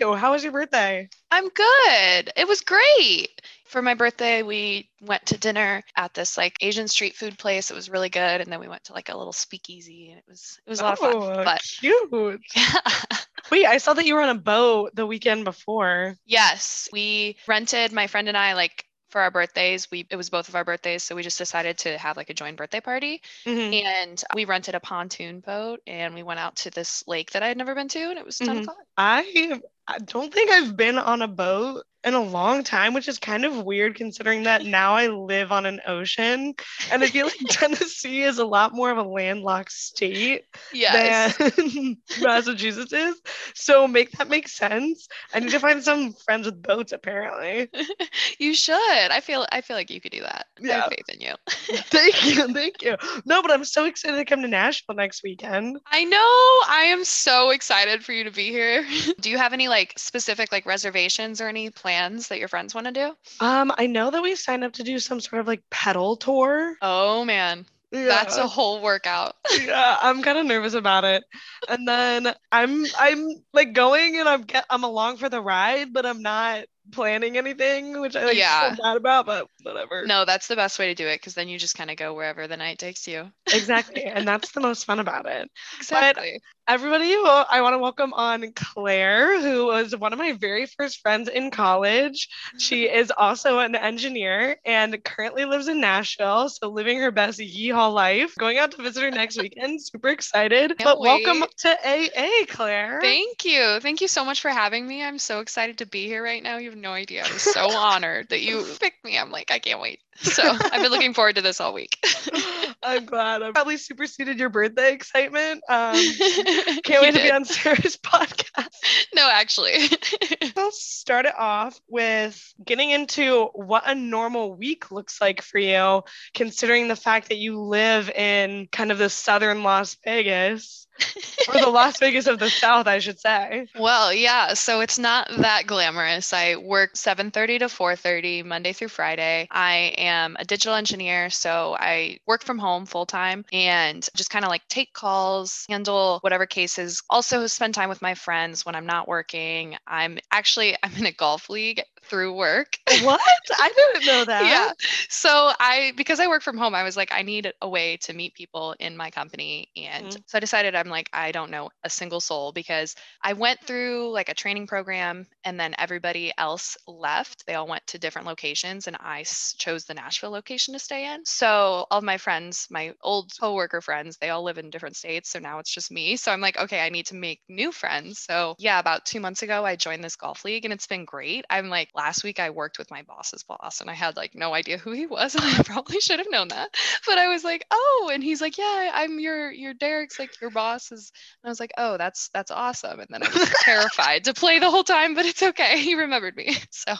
you? How was your birthday? I'm good. It was great. For my birthday, we went to dinner at this like Asian street food place. It was really good, and then we went to like a little speakeasy, and it was it was a lot of Oh, fun. But cute. yeah. Wait, I saw that you were on a boat the weekend before. yes, we rented my friend and I like for our birthdays. We it was both of our birthdays, so we just decided to have like a joint birthday party, Mhm. and we rented a pontoon boat, and we went out to this lake that I had never been to, and it was a ton Mhm. of fun. I, I don't think I've been on a boat in a long time, which is kind of weird considering that now I live on an ocean. And I feel like Tennessee is a lot more of a landlocked state Yes. than Massachusetts is. So make that make sense. I need to find some friends with boats apparently. you should. I feel I feel like you could do that. I Yeah. have faith in you. Thank you, thank you. No, but I'm so excited to come to Nashville next weekend. I know. I am so excited for you to be here. do you have any like specific like reservations or any plans that your friends want to do? Um, I know that we signed up to do some sort of like pedal tour. Oh man, that's a whole workout. yeah, I'm kind of nervous about it. And then I'm I'm like going and I'm get, I'm along for the ride, but I'm not planning anything, which I like Yeah. feel bad about, but whatever. no, that's the best way to do it because then you just kind of go wherever the night takes you. Exactly. and that's the most fun about it. Exactly. Everybody, well, I want to welcome on Claire, who was one of my very first friends in college. She is also an engineer and currently lives in Nashville. So living her best yeehaw life. Going out to visit her next weekend. Super excited. but welcome to AA, Claire. Thank you. Thank you so much for having me. I'm so excited to be here right now. You have no idea. I'm so honored that you picked me. I'm like, I can't wait. So I've been looking forward to this all week. I'm glad. I probably superseded your birthday excitement. Um, can't You wait to be on Sarah's podcast. No, actually. I'll start it off with getting into what a normal week looks like for you, considering the fact that you live in kind of the southern Las Vegas, or the Las Vegas of the South, I should say. well, yeah, so it's not that glamorous. I work 7:30 to 4:30 Monday through Friday. I am a digital engineer, so I work from home full time and just kind of like take calls, handle whatever cases. Also spend time with my friends when I'm not working. I'm actually I'm in a golf league through work. What? I didn't know that. yeah. So I because I work from home, I was like, I need a way to meet people in my company. And Mhm. so I decided I'm like, I don't know a single soul because I went through like a training program and then everybody else left. They all went to different locations and I s- chose the Nashville location to stay in. So all of my friends, my old coworker friends, they all live in different states. So now it's just me. So I'm like, okay, I need to make new friends. So yeah, about two months ago, I joined this golf league and it's been great. I'm like, last week I worked with my boss's boss and I had like no idea who he was. And I probably should have known that. But I was like, oh, and he's like, yeah, I'm your your Derek's like your boss is. And I was like, oh, that's that's awesome. And then I was terrified to play the whole time, but it's okay. He remembered me. So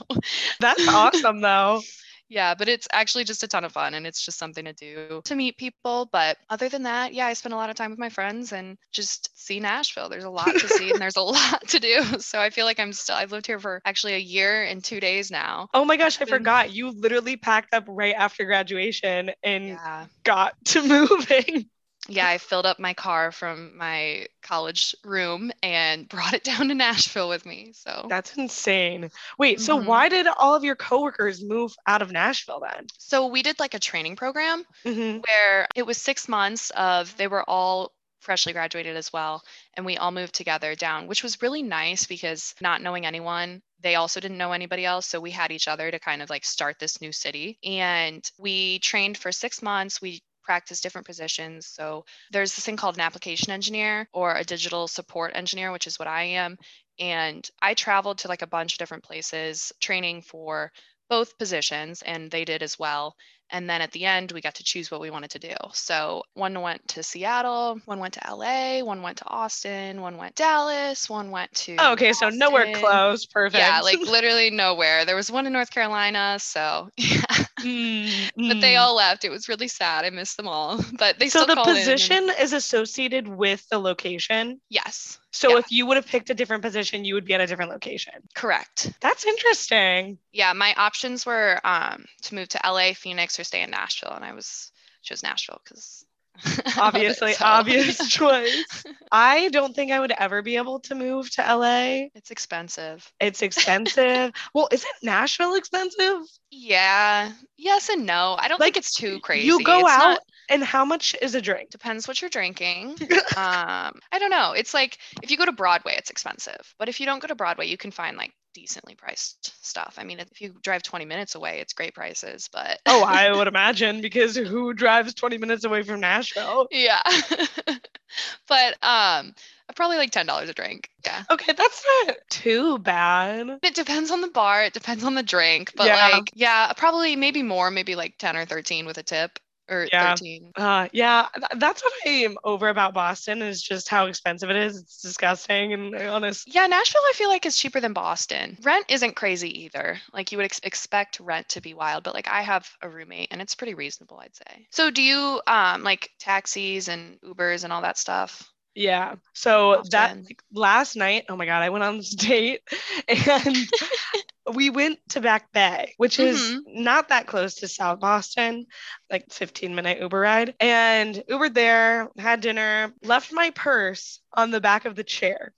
That's awesome, though. Yeah, but it's actually just a ton of fun and it's just something to do to meet people. But other than that, yeah, I spend a lot of time with my friends and just see Nashville. There's a lot to see and there's a lot to do. So I feel like I'm still, I've lived here for actually a year and two days now. Oh my gosh, I forgot. You literally packed up right after graduation and Yeah. got to moving. Yeah, I filled up my car from my college room and brought it down to Nashville with me. So That's insane. Wait, so Mhm. why did all of your coworkers move out of Nashville then? so we did like a training program Mm-hmm. where it was six months of they were all freshly graduated as well and we all moved together down which was really nice because not knowing anyone they also didn't know anybody else so we had each other to kind of like start this new city and we trained for six months we practiced different positions. So there's this thing called an application engineer or a digital support engineer which is what i am. And i traveled to like a bunch of different places training for both positions and they did as well and then at the end, we got to choose what we wanted to do. So one went to Seattle, one went to LA, one went to Austin, one went Dallas, one went to. Oh, okay, so nowhere close. Perfect. Yeah, like literally nowhere. There was one in North Carolina. So, yeah. Mm, but they mm. all left. It was really sad. I missed them all. But they So still the called in and- position is associated with the location. yes, So Yeah. if you would have picked a different position, you would be at a different location. correct. That's interesting. Yeah, my options were um, to move to LA, Phoenix, or stay in Nashville, and I was chose Nashville because Obviously, So- obvious choice. I don't think I would ever be able to move to LA. It's expensive. It's expensive. well, isn't Nashville expensive? Yeah. Yes and no. I don't Like, think it's too crazy. You go It's out not- and how much is a drink? depends what you're drinking. um, I don't know. It's like if you go to Broadway, it's expensive. But if you don't go to Broadway, you can find like decently priced stuff. I mean, if you drive 20 minutes away, it's great prices, but Oh, I would imagine because who drives 20 minutes away from Nashville? yeah. but um probably like $10 a drink. Yeah. Okay, that's not too bad. It depends on the bar, it depends on the drink, but Yeah. like yeah, probably maybe more, maybe like 10 or 13 with a tip or Yeah. 13. Uh, yeah, th- that's what I am over about Boston is just how expensive it is. It's disgusting and honest. Yeah, Nashville, I feel like is cheaper than Boston. Rent isn't crazy either. Like you would ex- expect rent to be wild, but like I have a roommate and it's pretty reasonable, I'd say. So do you um like taxis and Ubers and all that stuff? Yeah. So that like, last night, oh my god, I went on this date and we went to Back Bay, which is Mhm. not that close to South Boston, like 15 minute Uber ride. And Ubered there, had dinner, left my purse on the back of the chair.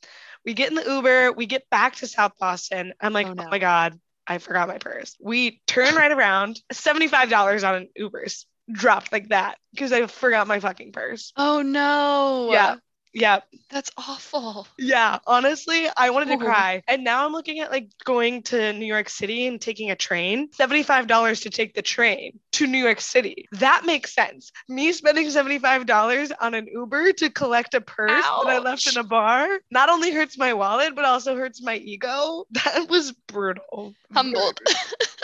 We get in the Uber, we get back to South Boston. I'm like, Oh, oh, my god, I forgot my purse. We turn right around, $75 on an Uber's dropped like that because I forgot my fucking purse. Oh no. Yeah. Yeah, That's awful. yeah, honestly, I wanted to Oh. cry. And now I'm looking at like going to New York City and taking a train. $75 to take the train to New York City. That makes sense. Me spending $75 on an Uber to collect a purse that I left in a bar not only hurts my wallet, but also hurts my ego. That was brutal. Humbled.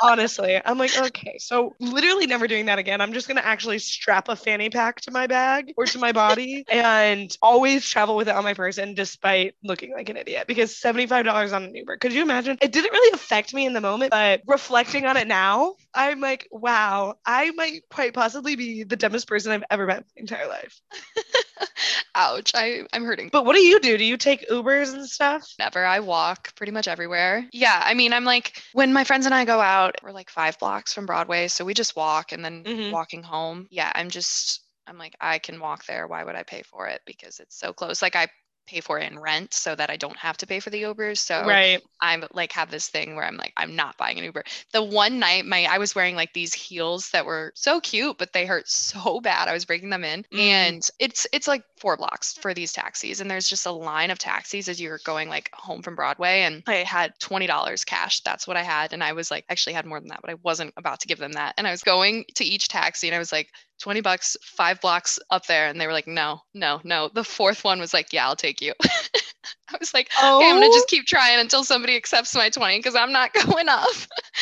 Honestly, I'm like, okay, so literally never doing that again. I'm just gonna actually strap a fanny pack to my bag or to my body and always travel with it on my person despite looking like an idiot because $75 on an Uber. Could you imagine? It didn't really affect me in the moment, but reflecting on it now, I'm like, wow, I might quite possibly be the dumbest person I've ever met in my entire life. Ouch. I, I'm hurting. But what do you do? Do you take Ubers and stuff? Never. I walk pretty much everywhere. Yeah. I mean, I'm like, when my friends and I go out, we're like five blocks from Broadway. So we just walk and then Mhm. walking home. Yeah. I'm just, I'm like, I can walk there. Why would I pay for it? Because it's so close. Like, I pay for it in rent so that I don't have to pay for the Ubers. So Right. I'm like have this thing where I'm like I'm not buying an Uber. The one night my I was wearing like these heels that were so cute but they hurt so bad. I was breaking them in Mm. and it's it's like 4 blocks for these taxis and there's just a line of taxis as you're going like home from Broadway and I had $20 cash. That's what I had and I was like actually had more than that but I wasn't about to give them that. And I was going to each taxi and I was like 20 bucks 5 blocks up there and they were like no, no, no. The fourth one was like yeah, I'll take you. I was like Oh, okay, I'm gonna just oh. keep trying until somebody accepts my 20 because I'm not going up.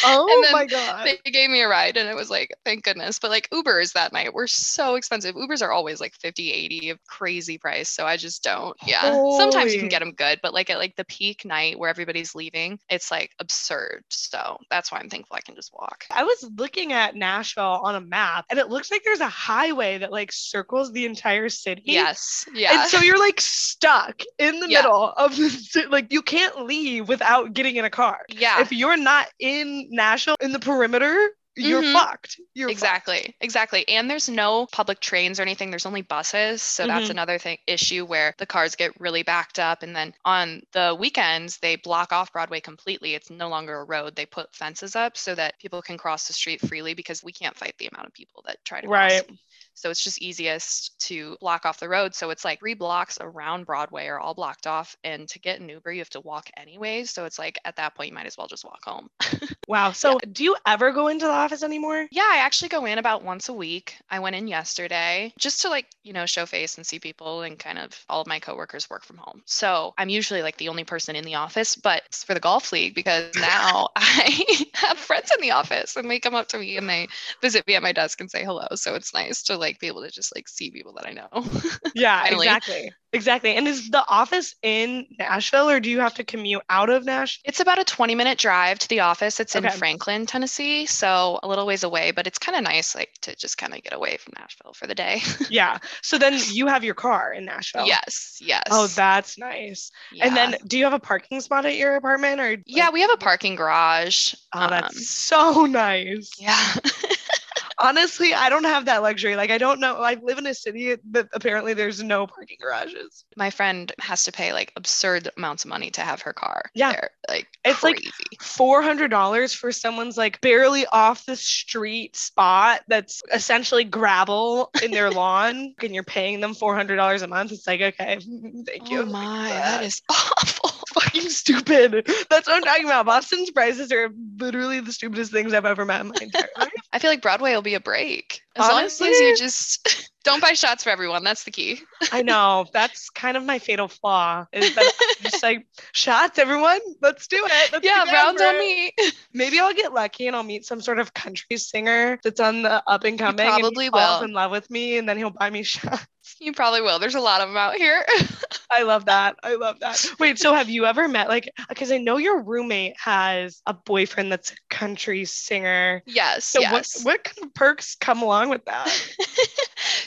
oh and then my God. They gave me a ride and it was like, thank goodness. But like Ubers that night were so expensive. Ubers are always like 50, 80 of crazy price. So I just don't. Yeah. Sometimes you can get them good, but like at like the peak night where everybody's leaving, it's like absurd. So that's why I'm thankful I can just walk. I was looking at Nashville on a map and it looks like there's a highway that like circles the entire city. Yes. Yeah. And so you're like stuck in the Yeah. middle of the like you can't leave without getting in a car. yeah. If you're not in Nashville in the perimeter, you're Mhm. fucked. You're fucked. exactly exactly and there's no public trains or anything there's only buses so that's Mhm. another thing issue where the cars get really backed up and then on the weekends they block off broadway completely it's no longer a road they put fences up so that people can cross the street freely because we can't fight the amount of people that try to cross Right. So it's just easiest to block off the road so it's like three blocks around broadway are all blocked off and to get an uber you have to walk anyways so it's like at that point you might as well just walk home Wow. So do you ever go into the office anymore? Yeah, I actually go in about once a week. I went in yesterday just to like, you know, show face and see people and kind of all of my coworkers work from home. So I'm usually like the only person in the office, but it's for the golf league because now I have friends in the office and they come up to me and they visit me at my desk and say hello. So it's nice to like be able to just like see people that I know. Yeah, exactly. Exactly. And is the office in Nashville or do you have to commute out of Nashville? It's about a 20 minute drive to the office. It's in Franklin, Tennessee. So a little ways away, but it's kind of nice like to just kind of get away from Nashville for the day. Yeah. So then you have your car in Nashville. Yes, yes. Oh, that's nice. And then do you have a parking spot at your apartment or yeah, we have a parking garage. Oh, that's um, so nice. yeah. Honestly, I don't have that luxury. Like, I don't know. I live in a city that apparently there's no parking garages. My friend has to pay like absurd amounts of money to have her car. Yeah. there. Like It's like four hundred dollars for someone's like barely off the street spot that's essentially gravel in their lawn, and you're paying them four hundred dollars a month. It's like okay, thank you. oh my, that is awful. fucking stupid. That's what I'm talking about. Boston's prices are literally the stupidest things I've ever met in my entire life. I feel like Broadway will be a break. As Honestly. long as you just don't buy shots for everyone. That's the key. I know that's kind of my fatal flaw. Is that I'm just like shots, everyone. Let's do it. Let's yeah, rounds on me. Maybe I'll get lucky and I'll meet some sort of country singer that's on the up and coming. and he probably falls will. in love with me, and then he'll buy me shots. You probably will. There's a lot of them out here. I love that. I love that. Wait, so have you ever met like because I know your roommate has a boyfriend that's a country singer. yes, So yes. what what kind of perks come along with that?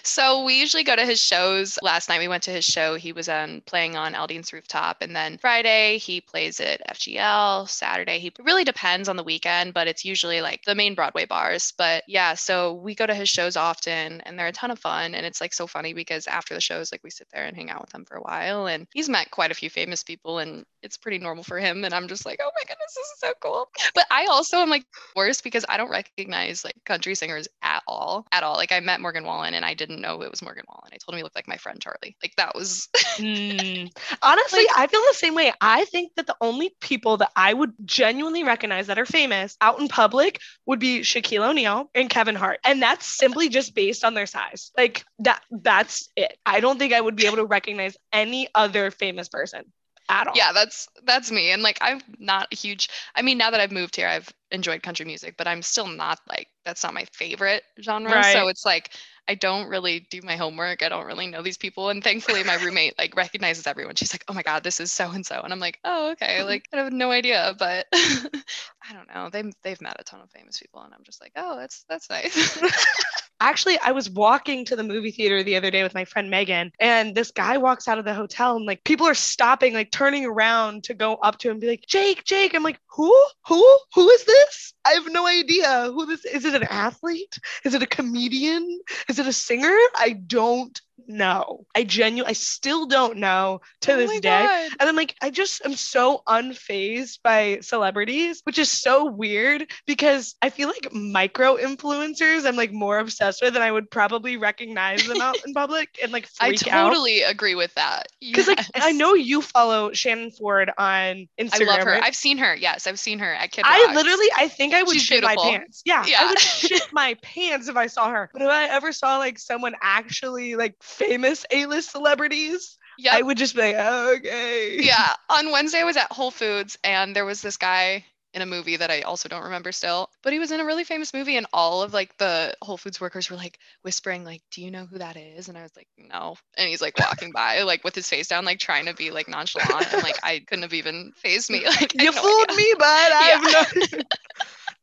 so we usually go to his shows. Last night we went to his show. He was um, playing on Aldean's rooftop, and then Friday he plays at FGL. Saturday he really depends on the weekend, but it's usually like the main Broadway bars. But yeah, so we go to his shows often, and they're a ton of fun. And it's like so funny because after the shows, like we sit there and hang out with him for a while, and he's met quite a few famous people, and it's pretty normal for him. And I'm just like, oh my goodness, this is so cool. But I also am like worse because I don't recognize like country singers at all, at all. Like I met Morgan Wallen and I didn't know it was Morgan Wallen. I told him he looked like my friend Charlie. Like that was Hmm. Honestly, I feel the same way. I think that the only people that I would genuinely recognize that are famous out in public would be Shaquille O'Neal and Kevin Hart. And that's simply just based on their size. Like that that's it. I don't think I would be able to recognize any other famous person at all. yeah, that's that's me. And like I'm not a huge I mean, now that I've moved here, I've enjoyed country music, but I'm still not like that's not my favorite genre. Right. So it's like I don't really do my homework. I don't really know these people. And thankfully my roommate like recognizes everyone. She's like, oh my God, this is so and so. And I'm like, oh, okay. Like I have no idea. But I don't know. They they've met a ton of famous people and I'm just like, oh, that's that's nice. Actually, I was walking to the movie theater the other day with my friend Megan, and this guy walks out of the hotel, and like people are stopping, like turning around to go up to him and be like, Jake, Jake. I'm like, who? Who? Who is this? I have no idea who this is. It an athlete? Is it a comedian? Is it a singer? I don't know. I genuinely, I still don't know to Oh this day. God. And I'm like, I just am so unfazed by celebrities, which is so weird because I feel like micro influencers I'm like more obsessed with and I would probably recognize them out in public and like I freak out. totally agree with that. Because like I know you follow Shannon Ford on Instagram. I love her. right? I've seen her. Yes, I've seen her at Kid I Rocks. literally, I think I would She's shit my pants. Yeah, I would shit my pants if I saw her. But if I ever saw like someone actually like famous A-list celebrities, Yep. I would just be like, okay. yeah. On Wednesday, I was at Whole Foods and there was this guy in a movie that I also don't remember still, but he was in a really famous movie and all of like the Whole Foods workers were like whispering like, "Do you know who that is?" And I was like, "No." And he's like walking by like with his face down like trying to be like nonchalant and like I couldn't have even fazed me. Like You no fooled idea. me, but I Yeah. have no.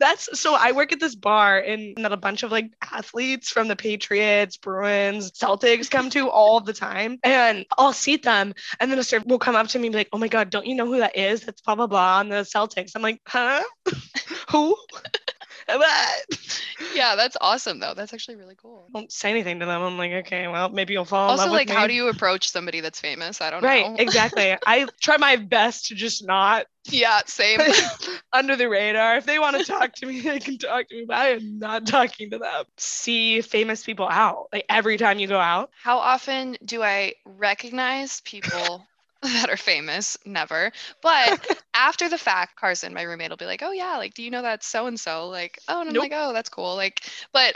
That's so. I work at this bar, and that a bunch of like athletes from the Patriots, Bruins, Celtics come to all the time, and I'll seat them, and then a server will come up to me and be like, "Oh my god, don't you know who that is? That's blah blah blah on the Celtics." I'm like, "Huh? who?" Yeah, that's awesome though. That's actually really cool. Don't say anything to them. I'm like, okay, well, maybe you'll fall Also, like, how do you approach somebody that's famous? I don't Right, know. Right, exactly. I try my best to just not yeah, same. under the radar. If they want to talk to me, they can talk to me, but I am not talking to them. See famous people out. Like every time you go out. How often do I recognize people that are famous? Never. But after the fact, Carson, my roommate, will be like, "Oh yeah, like, do you know that so and so?" Like, oh, and I'm Nope. like, "Oh, that's cool." Like, but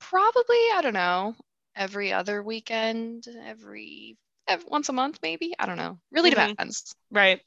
probably I don't know, every other weekend, every, ev once a month, maybe. I don't know. Really Mhm. depends. Right.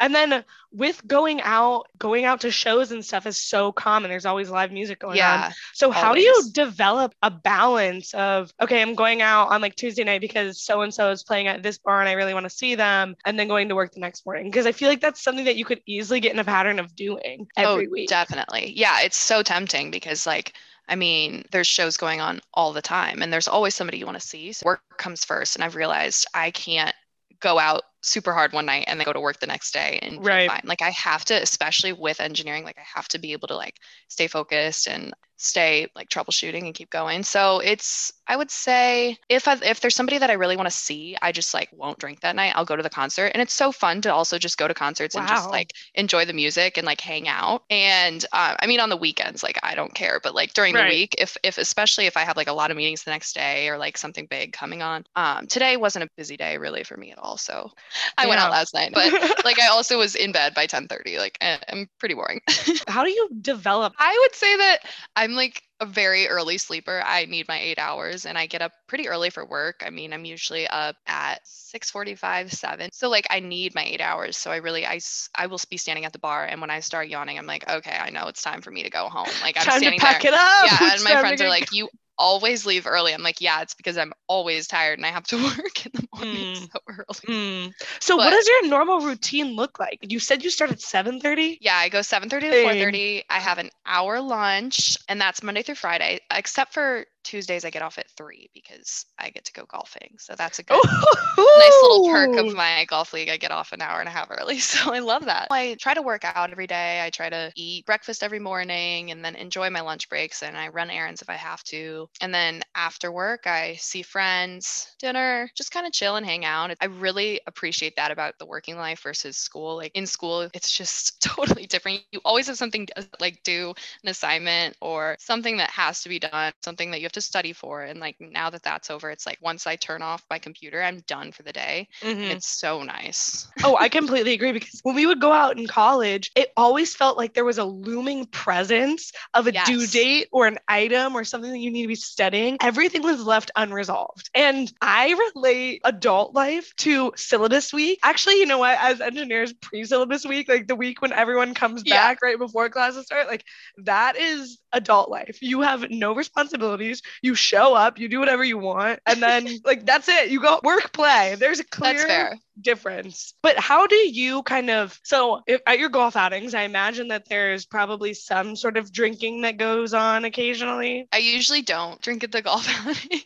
and then with going out, going out to shows and stuff is so common. There's always live music going on. Yeah. So how do you develop a balance of okay, I'm going out on like Tuesday night because so and so is playing at this bar and I really want to see them, and then going to work the next morning because I feel like that's something that you could easily get in a pattern of doing oh, every oh, week. definitely. Yeah, it's so tempting because like I mean, there's shows going on all the time and there's always somebody you want to see. So work comes first and I've realized I can't go out super hard one night and then go to work the next day and Right. fine. Like I have to, especially with engineering, like I have to be able to like stay focused and stay like troubleshooting and keep going. So it's I would say if I, if there's somebody that I really want to see, I just like won't drink that night. I'll go to the concert, and it's so fun to also just go to concerts wow. and just like enjoy the music and like hang out. And uh, I mean, on the weekends, like I don't care, but like during right. the week, if if especially if I have like a lot of meetings the next day or like something big coming on, um, today wasn't a busy day really for me at all. So I yeah. went out last night, but like I also was in bed by 10:30. Like I'm pretty boring. How do you develop? I would say that I'm like a very early sleeper. I need my eight hours and I get up pretty early for work. I mean, I'm usually up at 6:45, 7. So like I need my eight hours. So I really I, I will be standing at the bar and when I start yawning, I'm like, okay, I know it's time for me to go home. Like I'm time standing to pack there. it up. Yeah, and my friends are like, you always leave early. I'm like, yeah, it's because I'm always tired and I have to work in the mm. so early. Mm. So but, what does your normal routine look like? You said you start at 7:30? Yeah, I go 7:30 to 4:30. I have an hour lunch and that's Monday through Friday, except for Tuesdays I get off at three because I get to go golfing. So that's a good nice little perk of my golf league. I get off an hour and a half early. So I love that. I try to work out every day. I try to eat breakfast every morning and then enjoy my lunch breaks and I run errands if I have to. And then after work, I see friends, dinner, just kind of chill and hang out. I really appreciate that about the working life versus school. Like in school, it's just totally different. You always have something to like do an assignment or something that has to be done, something that you have to study for. And like now that that's over, it's like once I turn off my computer, I'm done for the day. Mm-hmm. It's so nice. oh, I completely agree because when we would go out in college, it always felt like there was a looming presence of a yes. due date or an item or something that you need to be studying. Everything was left unresolved. And I relate adult life to syllabus week. Actually, you know what? As engineers, pre syllabus week, like the week when everyone comes yeah. back right before classes start, like that is adult life. You have no responsibilities. You show up, you do whatever you want, and then like that's it. You go work, play. There's a clear difference. But how do you kind of so if at your golf outings, I imagine that there's probably some sort of drinking that goes on occasionally. I usually don't drink at the golf outing.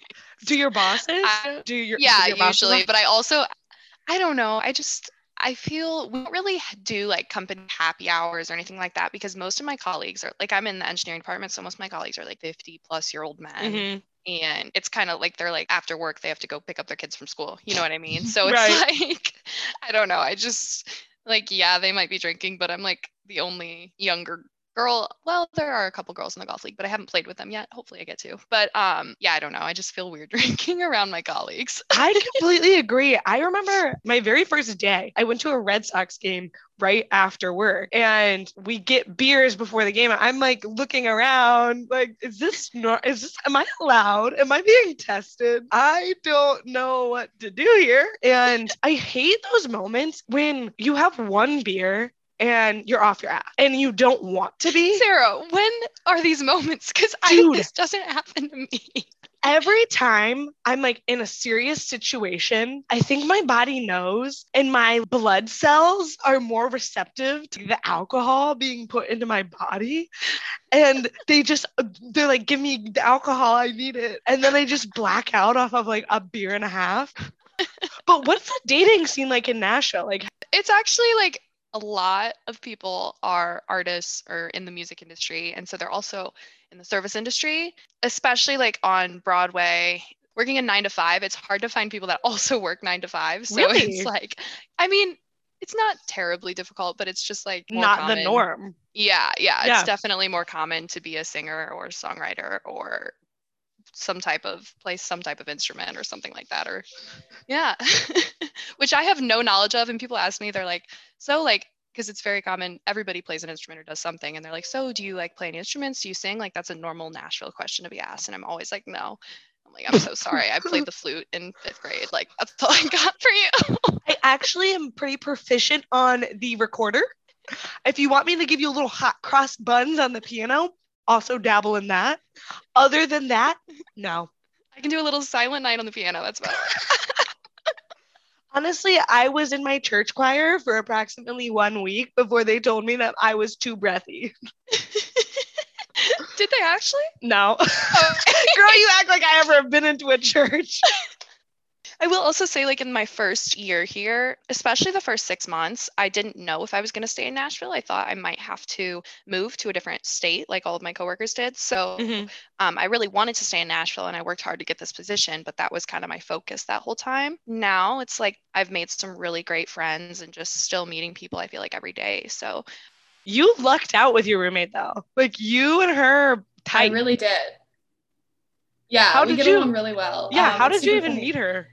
Do your bosses? I, do your yeah, your usually. But I also I don't know. I just I feel we don't really do like company happy hours or anything like that because most of my colleagues are like I'm in the engineering department, so most of my colleagues are like 50 plus year old men. Mm-hmm. And it's kind of like they're like after work they have to go pick up their kids from school. You know what I mean? So it's right. like I don't know. I just like yeah, they might be drinking, but I'm like the only younger girl well there are a couple girls in the golf league but i haven't played with them yet. Hopefully i get to. But um yeah i don't know. I just feel weird drinking around my colleagues. I completely agree. I remember my very first day i went to a red sox game right after work and we get beers before the game. I'm like looking around like is this not is this am i allowed? Am i being tested? I don't know what to do here. And i hate those moments when you have one beer and you're off your ass and you don't want to be. Sarah, when are these moments? Because I this doesn't happen to me. Every time I'm like in a serious situation, I think my body knows and my blood cells are more receptive to the alcohol being put into my body. And they just, they're like, give me the alcohol, I need it. And then I just black out off of like a beer and a half. but what's the dating scene like in Nashville? Like, it's actually like a lot of people are artists or in the music industry and so they're also in the service industry especially like on broadway working a nine to five it's hard to find people that also work nine to five so really? it's like i mean it's not terribly difficult but it's just like not common. the norm yeah, yeah yeah it's definitely more common to be a singer or songwriter or some type of play some type of instrument or something like that or yeah which i have no knowledge of and people ask me they're like so like because it's very common everybody plays an instrument or does something and they're like so do you like play any instruments? Do you sing? Like that's a normal nashville question to be asked and i'm always like no. I'm like i'm so sorry i played the flute in fifth grade like that's all i got for you. I actually am pretty proficient on the recorder. If you want me to give you a little hot cross buns on the piano also dabble in that. Other than that, no. I can do a little silent night on the piano. That's about it. Honestly, I was in my church choir for approximately one week before they told me that I was too breathy. Did they actually? No. Oh. Girl, you act like I ever have been into a church. I will also say, like in my first year here, especially the first six months, I didn't know if I was going to stay in Nashville. I thought I might have to move to a different state, like all of my coworkers did. So Mhm. um, I really wanted to stay in Nashville and I worked hard to get this position, but that was kind of my focus that whole time. Now it's like I've made some really great friends and just still meeting people, I feel like every day. So You lucked out with your roommate though. Like you and her are I really did. Yeah, How we did get you- along really well. yeah, Um, how did you even funny. meet her?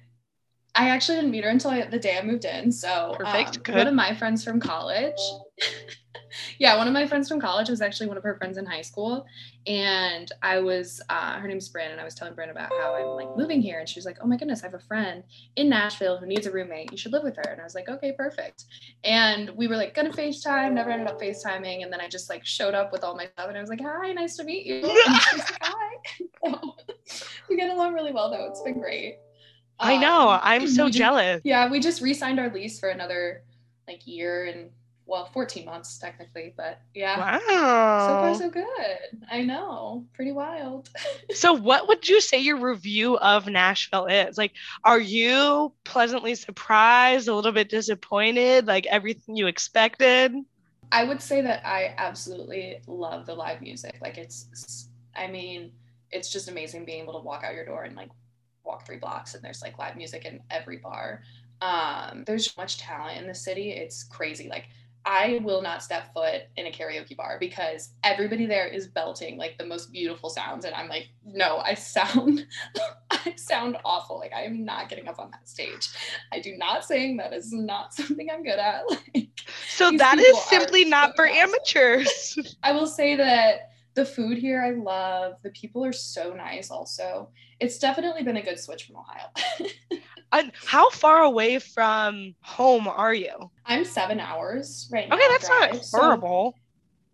I actually didn't meet her until I, the day I moved in. So Perfect, um, good. one of my friends from college. yeah, one of my friends from college was actually one of her friends in high school, and I was uh, her name's Brandon. I was telling Brandon about how I'm like moving here, and she was like, "Oh my goodness, I have a friend in Nashville who needs a roommate. You should live with her." And I was like, "Okay, perfect." And we were like gonna Facetime, never ended up Facetiming, and then I just like showed up with all my stuff, and I was like, "Hi, nice to meet you." And she was like, "Hi." So, we get along really well though. It's been great. I know. Um, I'm so just- jealous. yeah, we just re-signed our lease for another like year and well, 14 months technically, but yeah. Wow. So far so good. I know. Pretty wild. So, what would you say your review of Nashville is? Like, are you pleasantly surprised, a little bit disappointed, like everything you expected? I would say that I absolutely love the live music. Like it's I mean, it's just amazing being able to walk out your door and like walk three blocks and there's like live music in every bar. Um, there's so much talent in the city. It's crazy. Like I will not step foot in a karaoke bar because everybody there is belting like the most beautiful sounds and I'm like, no, I sound I sound awful. Like I am not getting up on that stage. I do not sing. That is not something I'm good at. Like So, that is simply not so for awesome. amateurs. I will say that the food here I love. The people are so nice also. It's definitely been a good switch from Ohio. And how far away from home are you? I'm seven hours right now. Okay, that's not drive, so- horrible.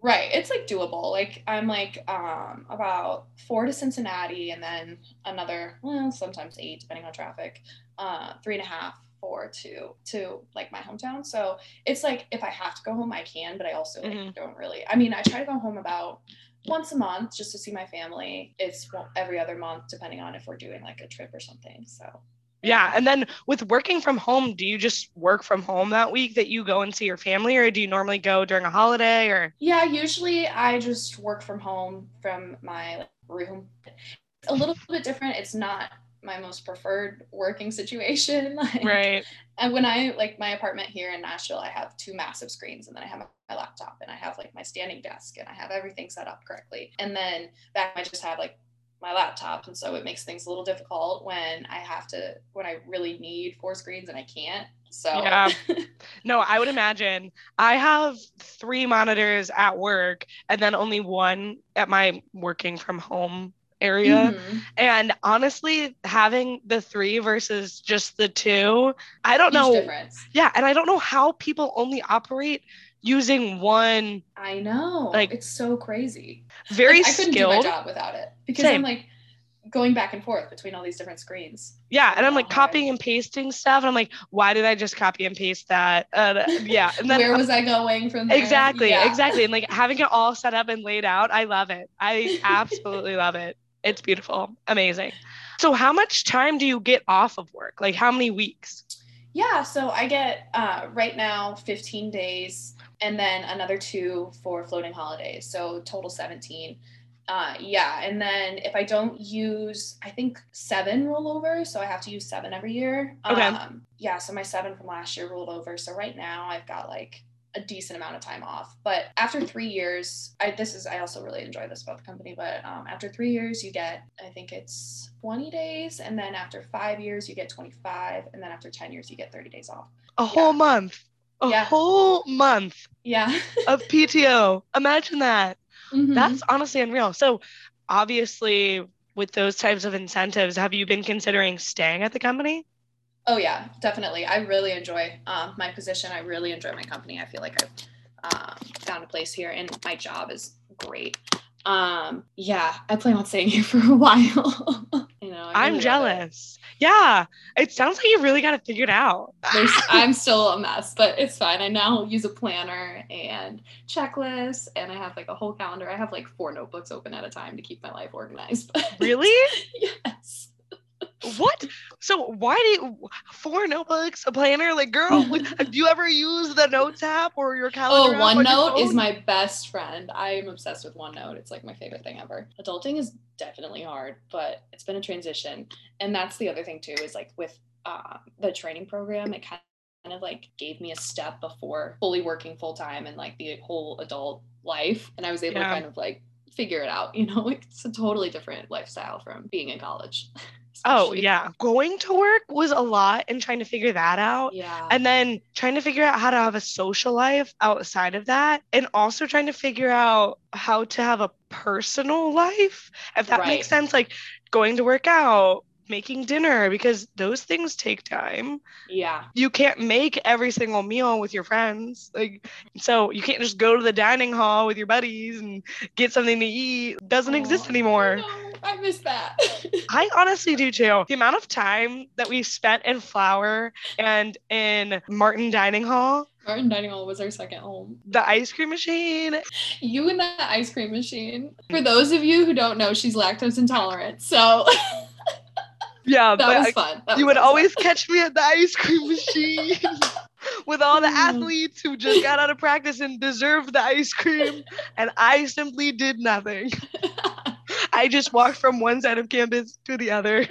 right. It's like doable. Like I'm like um about four to Cincinnati and then another, well, sometimes eight, depending on traffic. Uh three and a half, four to to like my hometown. So it's like if I have to go home, I can, but I also like Mhm. don't really. I mean, I try to go home about once a month just to see my family. It's every other month, depending on if we're doing like a trip or something. So Yeah. And then with working from home, do you just work from home that week that you go and see your family, or do you normally go during a holiday or? yeah, usually I just work from home from my room. It's a little bit different. It's not my most preferred working situation. Like, Right. And when I like my apartment here in Nashville, I have two massive screens and then I have my laptop and I have like my standing desk and I have everything set up correctly. And then back I just have like my laptop. And so it makes things a little difficult when I have to when I really need four screens and I can't. So Yeah. No, I would imagine I have three monitors at work and then only one at my working from home area. Mhm. And honestly, having the three versus just the two, I don't Huge know. difference. Yeah. And I don't know how people only operate using one I know. Like, it's so crazy. very Like, I couldn't do my job without it because Same. I'm like going back and forth between all these different screens. Yeah, and I'm like copying and pasting stuff, and I'm like, why did I just copy and paste that? Uh, yeah, and then Where was I going from there? exactly, Yeah. exactly, and like having it all set up and laid out, I love it. I absolutely love it. It's beautiful, amazing. So, how much time do you get off of work? Like, how many weeks? Yeah, so I get uh, right now 15 days and then another two for floating holidays. So total 17. Uh, yeah, and then if I don't use, I think seven rollover, so I have to use seven every year. Okay. Um, yeah, so my seven from last year rolled over. So right now I've got like a decent amount of time off. But after three years, I this is I also really enjoy this about the company. But um, after three years, you get I think it's 20 days, and then after five years, you get 25, and then after 10 years, you get 30 days off. A whole month. A Yeah. whole month Yeah. of PTO. Imagine that. Mhm. That's honestly unreal. So, obviously, with those types of incentives, have you been considering staying at the company? Oh yeah, definitely. I really enjoy um, my position. I really enjoy my company. I feel like I've um, found a place here, and my job is great. Um, yeah, I plan on staying here for a while. you know, I I'm really love it. jealous. Yeah, it sounds like you really got it figured out. I'm still a mess, but it's fine. I now use a planner and checklists, and I have like a whole calendar. I have like four notebooks open at a time to keep my life organized. really? yes. What? So why do you four notebooks, a planner? Like, girl, do you ever use the notes app or your Oh, calendar? on OneNote is my best friend. I am obsessed with OneNote. It's like my favorite thing ever. Adulting is definitely hard, but it's been a transition. And that's the other thing too is like with uh, the training program, it kind of like gave me a step before fully working full time and like the whole adult life. And I was able Yeah. to kind of like figure it out. You know, it's a totally different lifestyle from being in college. Oh yeah, going to work was a lot and trying to figure that out. Yeah. And then trying to figure out how to have a social life outside of that, and also trying to figure out how to have a personal life, if that makes sense. Like going to work out, making dinner, because those things take time. yeah. You can't make every single meal with your friends. Like, so you can't just go to the dining hall with your buddies and get something to eat. Doesn't exist oh, anymore. no, I miss that. I honestly do too. The amount of time that we spent in Flower and in Martin Dining Hall, Martin Dining Hall was our second home. the ice cream machine. You and that ice cream machine. For those of you who don't know, she's lactose intolerant. So Yeah, that but was I- fun. That you was would fun. always catch me at the ice cream machine with all the Mm. athletes who just got out of practice and deserved the ice cream. And I simply did nothing. I just walked from one side of campus to the other.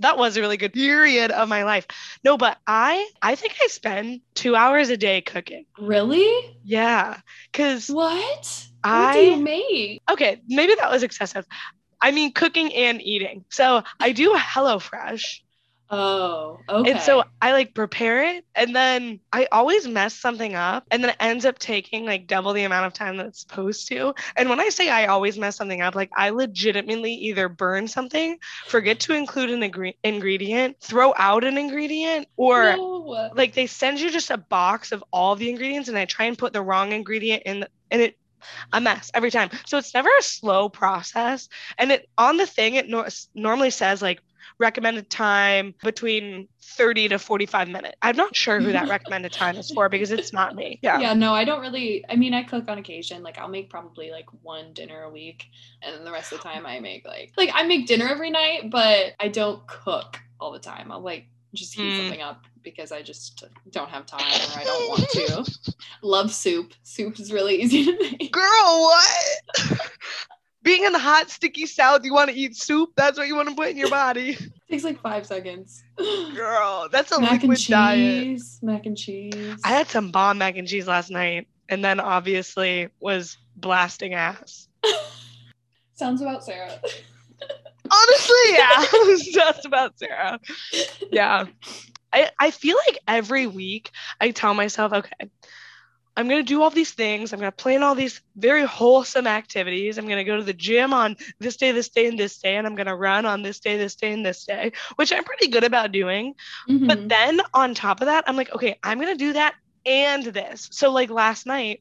That was a really good period of my life. No, but I I think I spend two hours a day cooking. Really? Yeah. Cause What? what I do you make? okay, maybe that was excessive. I mean cooking and eating. So I do HelloFresh. Oh, okay. And so I like prepare it and then I always mess something up and then it ends up taking like double the amount of time that it's supposed to. And when I say I always mess something up, like I legitimately either burn something, forget to include an ingre- ingredient, throw out an ingredient, or No. like they send you just a box of all the ingredients and I try and put the wrong ingredient in the, and it a mess every time. So it's never a slow process. And it on the thing it nor- normally says like recommended time between 30 to 45 minutes. I'm not sure who that recommended time is for because it's not me. Yeah. Yeah, no, I don't really. I mean, I cook on occasion. Like, I'll make probably like one dinner a week, and then the rest of the time I make like like I make dinner every night, but I don't cook all the time. I'll like just heat Mm. something up because I just don't have time or I don't want to. Love soup. Soup is really easy to make. Girl, what? Being in the hot, sticky South, you want to eat soup? That's what you want to put in your body. takes like five seconds. Girl, that's a mac and liquid diet. cheese. Mac and cheese. I had some bomb mac and cheese last night, and then obviously was blasting ass. Sounds about Sarah. Honestly, yeah, it was just about Sarah. Yeah, I I feel like every week I tell myself, okay, I'm gonna do all these things. I'm gonna plan all these very wholesome activities. I'm gonna go to the gym on this day, this day, and this day, and I'm gonna run on this day, this day, and this day, which I'm pretty good about doing. Mhm. But then on top of that, I'm like, okay, I'm gonna do that and this. So like last night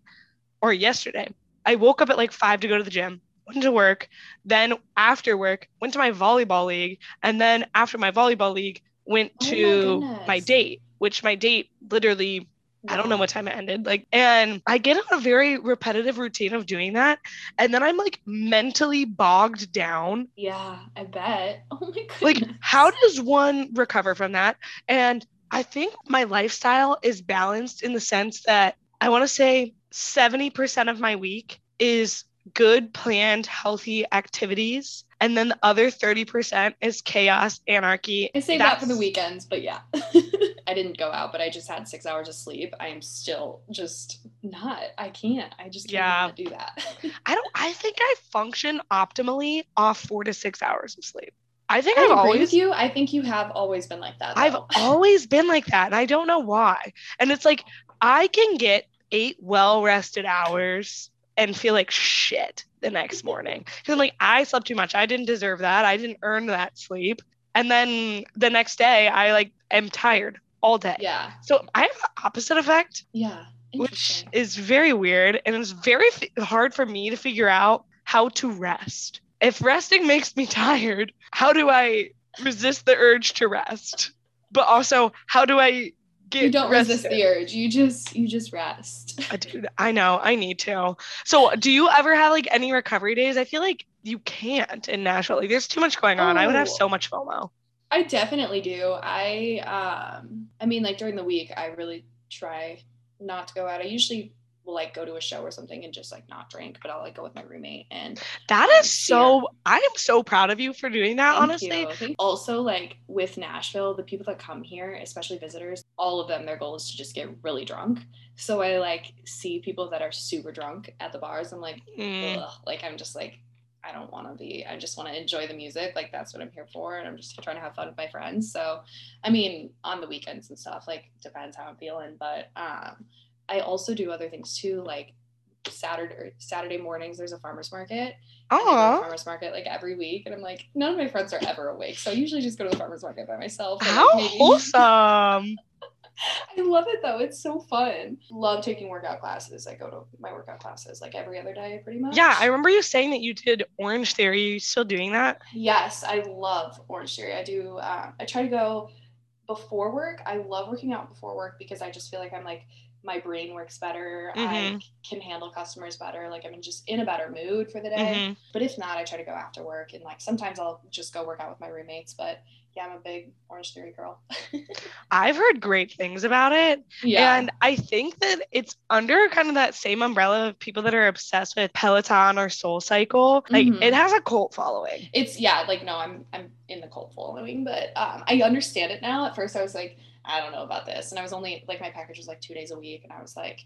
or yesterday, I woke up at like five to go to the gym, went to work, then after work, went to my volleyball league, and then after my volleyball league, went Oh my to my date, which my date literally I don't know what time it ended. Like, and I get on a very repetitive routine of doing that. And then I'm like mentally bogged down Yeah, I bet. Oh my goodness. like how does one recover from that and i think my lifestyle is balanced in the sense that i want to say 70% of my week is good planned healthy activities and then the other 30% is chaos anarchy I say that for the weekends, but yeah. I didn't go out, but I just had six hours of sleep. I am still just not. I can't. I just can't Yeah. do that. i don't i think i function optimally off four to six hours of sleep i think I i've agree always with you. I think you have always been like that. I've always been like that, and I don't know why. And it's like I can get eight well rested hours and feel like shit the next morning because I'm like I slept too much. I didn't deserve that. I didn't earn that sleep. And then the next day, I like am tired all day. yeah. So I have the opposite effect, Yeah. which is very weird, and it's very f- hard for me to figure out how to rest. If resting makes me tired, how do I resist the urge to rest? But also, how do I get You don't resist the urge. You just you just rest. Dude, I know, I need to. So, do you ever have like any recovery days? I feel like you can't in Nashville. Like, there's too much going on. I would have Oh. so much FOMO. I definitely do. I um I mean like during the week I really try not to go out. I usually will like go to a show or something and just like not drink, but I'll like go with my roommate and that is so I am so proud of you for doing that, Thank honestly. you. Also, like with Nashville, the people that come here, especially visitors, all of them, their goal is to just get really drunk. So I like see people that are super drunk at the bars. I'm like, Mm. Like I'm just like, I don't want to be. I just want to enjoy the music. Like that's what I'm here for, and I'm just trying to have fun with my friends. So, I mean, on the weekends and stuff, like depends how I'm feeling. But um, I also do other things too, like. Saturday Saturday mornings, there's a farmers market, I go to the Aw, farmers market like every week, and I'm like, none of my friends are ever awake, so I usually just go to the farmers market by myself. like, how maybe- wholesome. I love it though; it's so fun. Love taking workout classes. I go to my workout classes like every other day, pretty much. Yeah, I remember you saying that you did Orange Theory. Are you still doing that? Yes, I love Orange Theory. I do. Uh, I try to go before work. I love working out before work because I just feel like I'm like my brain works better. I Mhm. can handle customers better. Like I'm just in a better mood for the day. Mhm. But if not, I try to go after work and like sometimes I'll just go work out with my roommates. But yeah, I'm a big Orange Theory girl. I've heard great things about it. yeah. And I think that it's under kind of that same umbrella of people that are obsessed with Peloton or Soul Cycle. Like Mhm. it has a cult following. it's yeah, like no, I'm I'm in the cult following, but um, I understand it now. At first, I was like, I don't know about this, and I was only like my package was like two days a week, and I was like,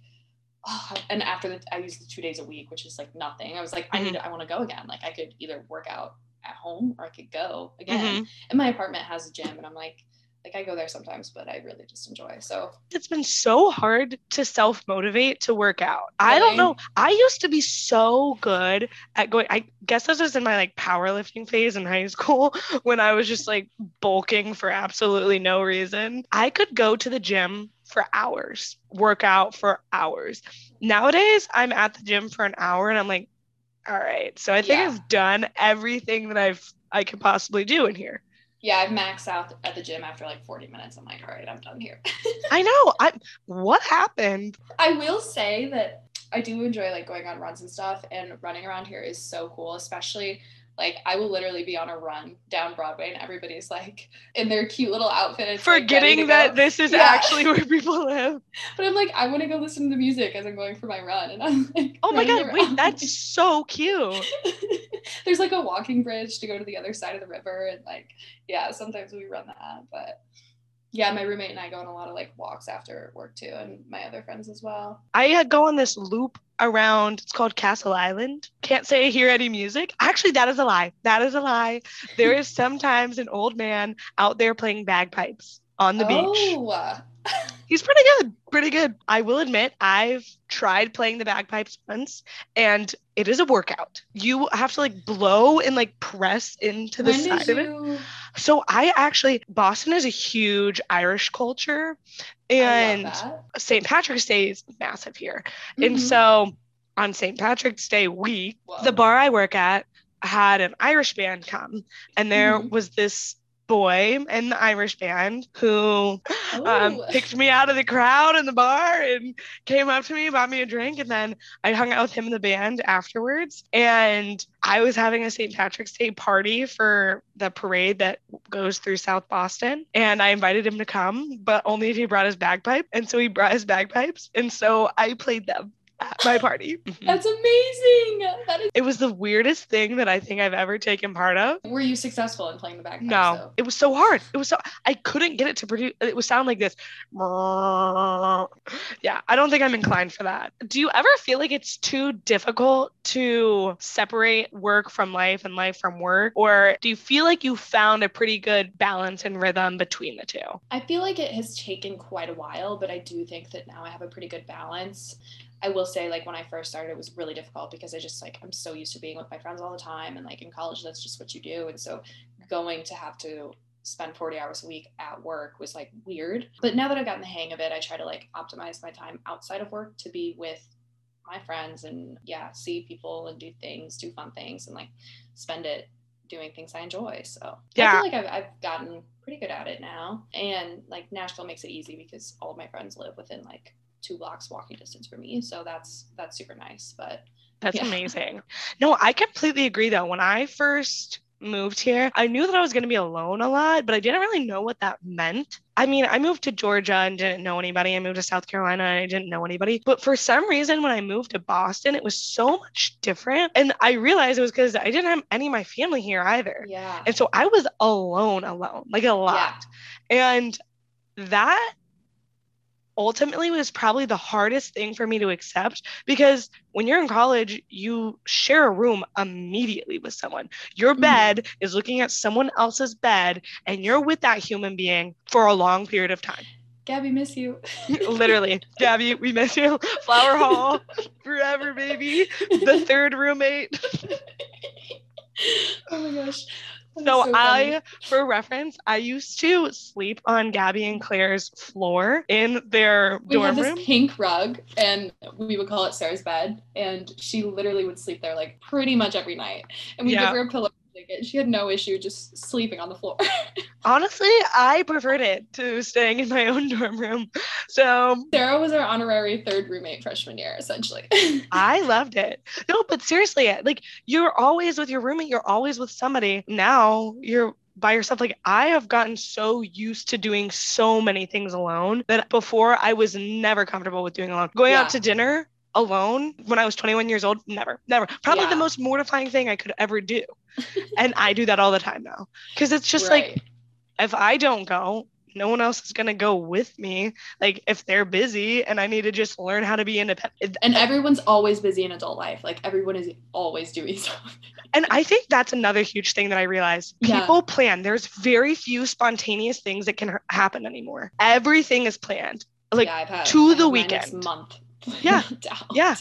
oh, and after the I used the two days a week, which is like nothing. I was like, I need, to, I want to go again. Like I could either work out at home or I could go again. Mhm. And my apartment has a gym, and I'm like, like I go there sometimes, but I really just enjoy. So It's been so hard to self motivate to work out. I don't know. I used to be so good at going. I guess this was in my like powerlifting phase in high school when I was just like bulking for absolutely no reason. I could go to the gym for hours, work out for hours. Nowadays, I'm at the gym for an hour and I'm like, all right. So I think Yeah. I've done everything that I've I could possibly do in here. yeah, I've maxed out at the gym after like 40 minutes. I'm like, all right, I'm done here. I know. I what happened? I will say that I do enjoy like going on runs and stuff, and running around here is so cool, especially like I will literally be on a run down Broadway and everybody's like in their cute little outfits. like, Forgetting to that this is Yeah. actually where people live. But I'm like, I want to go listen to the music as I'm going for my run. And I'm like, Oh my god, wait, that's so cute. There's like a walking bridge to go to the other side of the river. And like, yeah, sometimes we run that. But yeah, my roommate and I go on a lot of like walks after work too, and my other friends as well. I go on this loop around, it's called Castle Island. Can't say I hear any music. Actually, that is a lie. That is a lie. There is sometimes an old man out there playing bagpipes on the beach. oh, He's pretty good. Pretty good. I will admit, I've tried playing the bagpipes once and it is a workout. You have to like blow and like press into the when side of it. you? So I actually Boston is a huge Irish culture and. St. Patrick's Day is massive here. And Mhm. so on St. Patrick's Day week, Whoa. the bar I work at had an Irish band come and there Mhm. was this boy in the Irish band who um, picked me out of the crowd in the bar and came up to me, bought me a drink, and then I hung out with him in the band afterwards. And I was having a St. Patrick's Day party for the parade that goes through South Boston. And I invited him to come, but only if he brought his bagpipe. And so he brought his bagpipes. And so I played them at my party. Mhm. That's amazing. That is. It was the weirdest thing that I think I've ever taken part of. Were you successful in playing the bagpipes? No, though? it was so hard. It was so I couldn't get it to produce. It would sound like this. Yeah, I don't think I'm inclined for that. Do you ever feel like it's too difficult to separate work from life and life from work, or do you feel like you found a pretty good balance and rhythm between the two? I feel like it has taken quite a while, but I do think that now I have a pretty good balance. I will say, like, when I first started, it was really difficult because I just, like, I'm so used to being with my friends all the time. And, like, in college, that's just what you do. And so going to have to spend 40 hours a week at work was, like, weird. But now that I've gotten the hang of it, I try to, like, optimize my time outside of work to be with my friends and, yeah, see people and do things, do fun things, and, like, spend it doing things I enjoy. So I Yeah. feel like I've, I've gotten pretty good at it now. And like Nashville makes it easy because all of my friends live within like two blocks walking distance for me. So that's that's super nice. But That's Yeah. amazing. No, I completely agree though. When I first moved here, I knew that I was going to be alone a lot, but I didn't really know what that meant. I mean, I moved to Georgia and didn't know anybody. I moved to South Carolina and I didn't know anybody. But for some reason, when I moved to Boston, it was so much different. And I realized it was because I didn't have any of my family here either. Yeah. And so I was alone, alone, like a lot. And that ultimately was probably the hardest thing for me to accept because when you're in college, you share a room immediately with someone. Your Mhm. bed is looking at someone else's bed, and you're with that human being for a long period of time. Gabby, miss you. Literally, Gabby, we miss you. Flower Hall, forever, baby. The third roommate. oh my gosh. That So. I, for reference, I used to sleep on Gabby and Claire's floor in their we had dorm this room. pink rug and we would call it Sarah's bed and she literally would sleep there like pretty much every night and we Yeah. give her a pillow blanket. She had no issue just sleeping on the floor. Honestly, I preferred it to staying in my own dorm room. So Sarah was our honorary third roommate freshman year essentially. I loved it. No, but seriously, like you're always with your roommate, you're always with somebody. Now you're by yourself. Like I have gotten so used to doing so many things alone that before I was never comfortable with doing alone. Going Yeah. out to dinner alone when I was 21 years old, never, never. Probably the most mortifying thing I could ever do. and I do that all the time now. Because it's just like if I don't go, no one else is going to go with me. Like if they're busy and I need to just learn how to be independent. and everyone's always busy in adult life. Like everyone is always doing something. And I think that's another huge thing that I realized. Yeah. People plan. There's very few spontaneous things that can ha- happen anymore. Everything is planned. Like yeah, to the have my next weekend. month. Yeah. Yeah.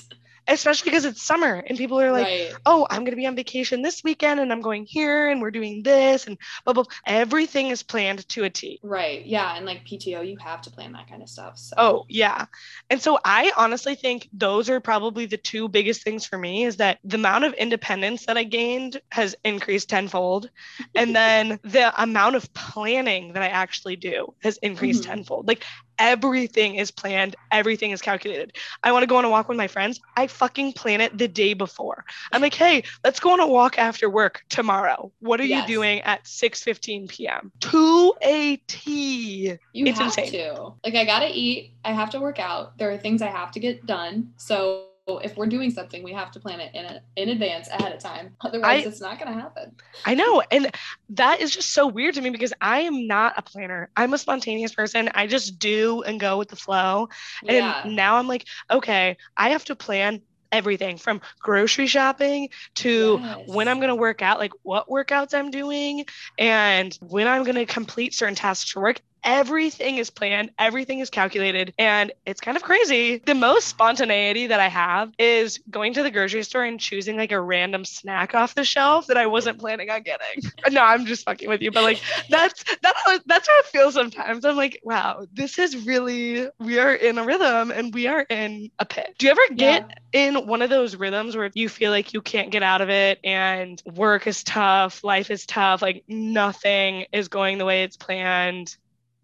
Especially because it's summer and people are like, right. oh, I'm going to be on vacation this weekend and I'm going here and we're doing this and blah, blah. Everything is planned to a T. Right. Yeah. And like PTO, you have to plan that kind of stuff. So Oh, yeah. And so I honestly think those are probably the two biggest things for me is that the amount of independence that I gained has increased tenfold. And then the amount of planning that I actually do has increased Mhm. tenfold. Like everything is planned, everything is calculated. I want to go on a walk with my friends. I fucking plan it the day before. I'm like, hey, let's go on a walk after work tomorrow. What are Yes. you doing at 6 15 p.m. to a T? you It's have insane. to. Like I gotta eat. I have to work out. There are things I have to get done. So if we're doing something, we have to plan it in in advance ahead of time. Otherwise, I- it's not gonna happen. I know. And that is just so weird to me because I am not a planner. I'm a spontaneous person. I just do and go with the flow. And yeah. now I'm like, okay, I have to plan everything from grocery shopping to when I'm going to work out, like what workouts I'm doing and when I'm going to complete certain tasks for work. Everything is planned, everything is calculated, and it's kind of crazy. The most spontaneity that I have is going to the grocery store and choosing like a random snack off the shelf that I wasn't planning on getting. No, I'm just fucking with you, but like that's that's how, that's how it feels sometimes. I'm like, wow, this is really we are in a rhythm and we are in a pit. Do you ever get in one of those rhythms where you feel like you can't get out of it and work is tough, life is tough, like nothing is going the way it's planned.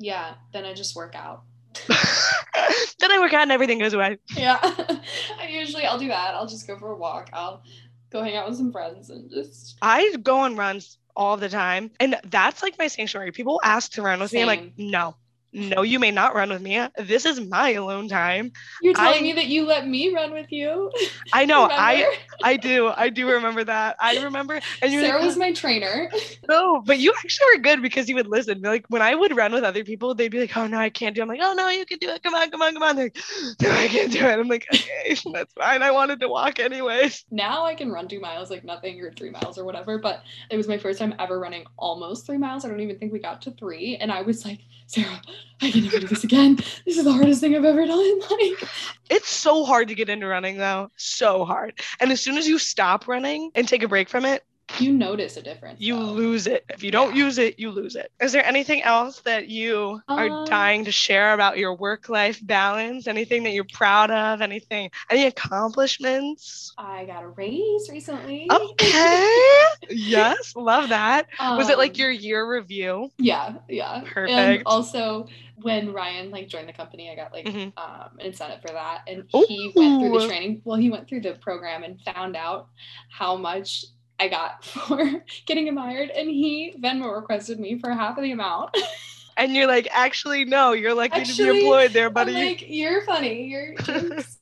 Yeah. Then I just work out. then I work out and everything goes away. Yeah. I usually I'll do that. I'll just go for a walk. I'll go hang out with some friends and just I go on runs all the time, and that's like my sanctuary. People ask to run with me. I'm like, no, no, you may not run with me. This is my alone time. You're telling I- me that you let me run with you. I know. I I do. I do remember that. I remember. And you're Sarah like, was my trainer. No, but you actually were good because you would listen. Like when I would run with other people, they'd be like, "Oh no, I can't do." it. I'm like, "Oh no, you can do it. Come on, come on, come on." They're like, "No, I can't do it." I'm like, "Okay, that's fine. I wanted to walk anyways." now I can run two miles like nothing or three miles or whatever. But it was my first time ever running almost three miles. I don't even think we got to three. And I was like, Sarah, I can never do this again. This is the hardest thing I've ever done. Like, It's so hard to get into running though, so hard. And as soon as you stop running and take a break from it, you notice a difference. you though. lose it. If you don't use it, you lose it. Is there anything else that you are Um, dying to share about your work-life balance? Anything that you're proud of? Anything? Any accomplishments? I got a raise recently. Okay. yes, love that. Was it like Um, your year review? Yeah, yeah. And Perfect. also, when Ryan like joined the company, I got like Mhm. um, an incentive for that, and he went through the training. Well, he went through the program and found out how much I got for getting admired, and he Venmo requested me for half of the amount. And you're like, actually, no, you're lucky to Actually, be employed there, I'm buddy. like, you're funny. You're jokes.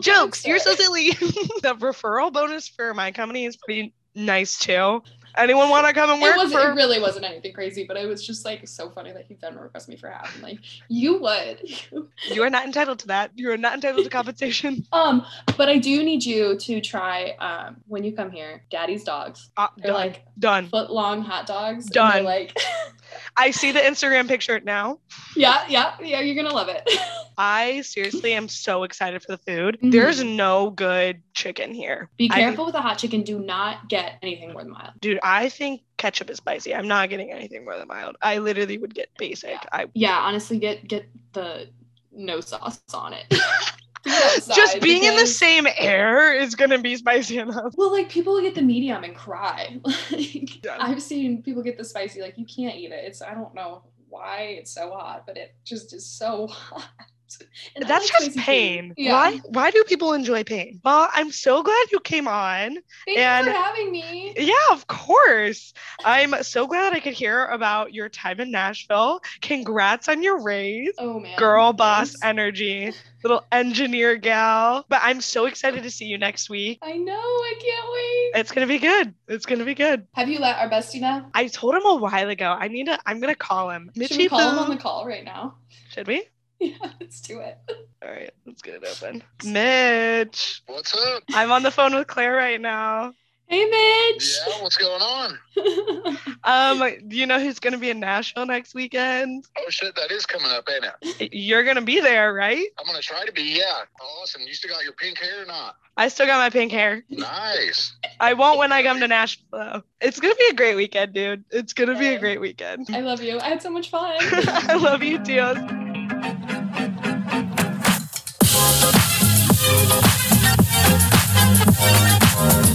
Jokes, you're so silly. the referral bonus for my company is pretty nice too. Anyone want to come and work It wasn't. for? It really wasn't anything crazy, but it was just like so funny that he Venmo requested me for half. I'm like, you would. You are not entitled to that. You are not entitled to compensation. um, but I do need you to try um when you come here, Daddy's dogs. Uh, They're done. like done. foot long hot dogs. Done. like, I see the Instagram picture now. yeah, yeah, yeah. You're gonna love it. I seriously am so excited for the food. Mhm. There's no good chicken here. Be I careful with the hot chicken. Do not get anything more than mild. Dude, I think ketchup is spicy. I'm not getting anything more than mild. I literally would get basic. I Yeah, honestly, get get the no sauce on it. Do it outside just being in the same air is gonna be spicy enough. Well, like people get the medium and cry. Like Yeah. I've seen people get the spicy, like you can't eat it. It's I don't know why it's so hot, but it just is so hot. And That's just food. pain. Yeah. Why why do people enjoy pain? Well, I'm so glad you came on. Thank And- you for having me. Yeah, of course. I'm so glad I could hear about your time in Nashville. Congrats on your raise. Oh man. Girl boss thanks. energy, little engineer gal. But I'm so excited to see you next week. I know. I can't wait. It's gonna be good. It's gonna be good. Have you let our bestie know? I told him a while ago. I need to. I'm gonna call him. Should we call him on the call right now? Should we? Yeah, let's do it. All right, let's get it open. Mitch, What's up? I'm on the phone with Claire right now. Hey, Mitch. Yeah, what's going on? Um, do you know who's gonna be in Nashville next weekend? Oh shit, that is coming up, ain't it? You're gonna be there, right? I'm gonna try to be. Yeah, awesome. You still got your pink hair or not? I still got my pink hair. Nice. I won't when I come to Nashville. though. It's gonna be a great weekend, dude. It's gonna be a great weekend. I love you. I had so much fun. I love you too. Musik